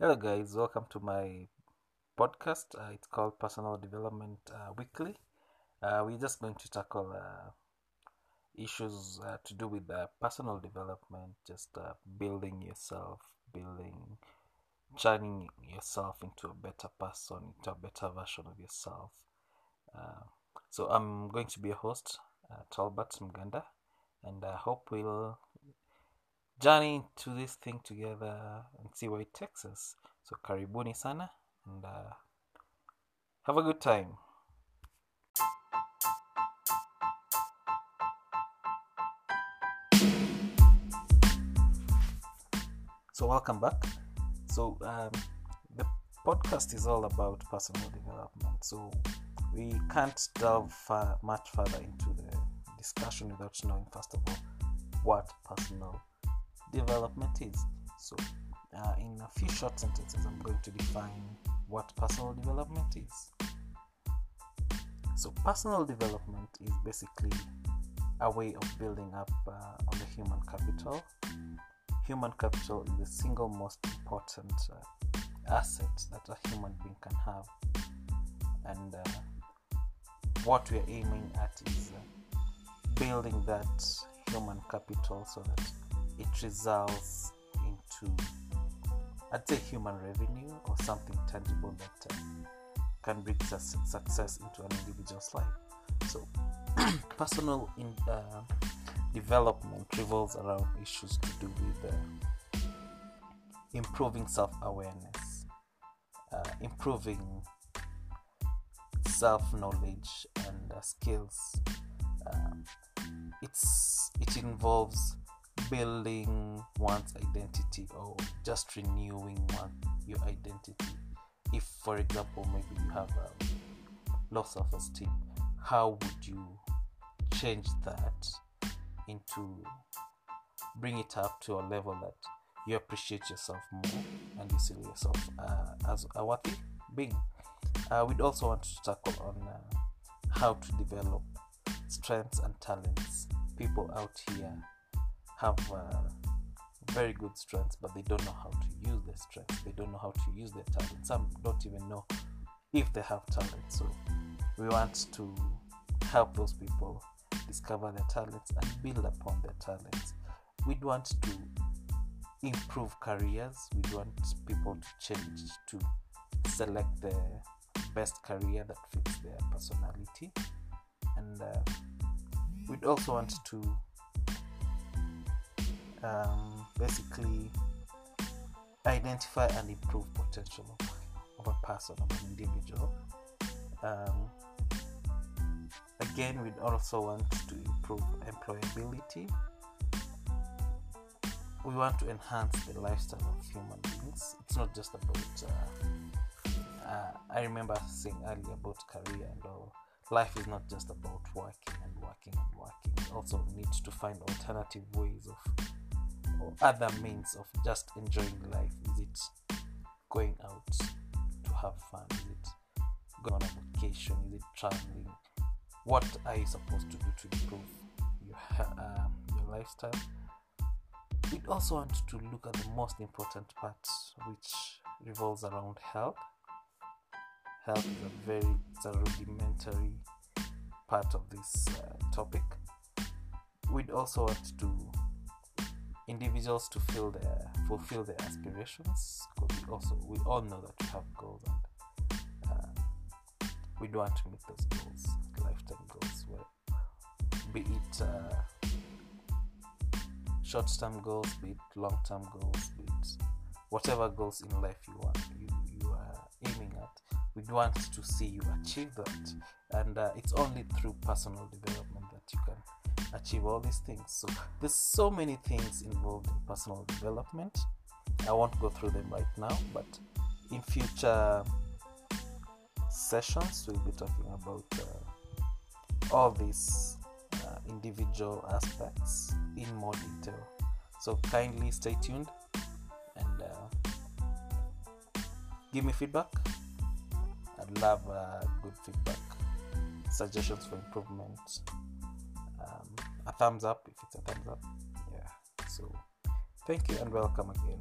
Hello, guys. Welcome to my podcast. Uh, it's called Personal Development uh, Weekly. Uh, we're just going to tackle uh, issues uh, to do with uh, personal development, just building yourself, building, turning yourself into a better person, into a better version of yourself. So, I'm going to be a host, Talbot Mganda, and I hope we'll journey into this thing together and see where it takes us. So karibuni sana and uh, have a good time. So welcome back. So um, the podcast is all about personal development. So we can't delve far, much further into the discussion without knowing first of all what personal development is. So, uh, in a few short sentences, I'm going to define what personal development is. So, personal development is basically a way of building up uh, on the human capital. Human capital is the single most important uh, asset that a human being can have, and uh, what we are aiming at is uh, building that human capital so that it results into I'd say human revenue or something tangible that uh, can bring su- success into an individual's life. So, personal in, uh, development revolves around issues to do with uh, improving self awareness, uh, improving self knowledge and uh, skills. Um, it's it involves building one's identity or just renewing one your identity. If for example maybe you have a low self-esteem how would you change that into bring it up to a level that you appreciate yourself more and you see yourself uh, as a worthy? Being uh, we'd also want to tackle on uh, how to develop strengths and talents. People out here have uh, very good strengths, but they don't know how to use their strengths. They don't know how to use their talent. Some don't even know if they have talent. So we want to help those people discover their talents and build upon their talents. We'd want to improve careers. We'd want people to change to select the best career that fits their personality. And uh, we'd also want to um, basically identify and improve potential of, a person of an individual. Um, again we also want to improve employability. We want to enhance the lifestyle of human beings. It's not just about uh, uh, i remember saying earlier about career and all. Life is not just about working and working and working. We also need to find alternative ways of or other means of just enjoying life? Is it going out to have fun? Is it going on a vacation? Is it traveling? What are you supposed to do to improve your um, your lifestyle? We also want to look at the most important part, which revolves around health. Health is a very it's a rudimentary part of this uh, topic. We'd also want to individuals to feel their fulfill their aspirations because we also we all know that we have goals and uh, we do want to meet those goals lifetime goals where be it uh, short-term goals be it long-term goals be it whatever goals in life you want you, you are aiming at we want to see you achieve that. And uh, it's only through personal development that you can achieve all these things. So there's so many things involved in personal development. I won't go through them right now, but in future sessions we'll be talking about uh, all these uh, individual aspects in more detail. So kindly stay tuned and uh, give me feedback. I'd love uh, good feedback, suggestions for improvement a thumbs up if it's a thumbs up. Yeah so thank you and welcome again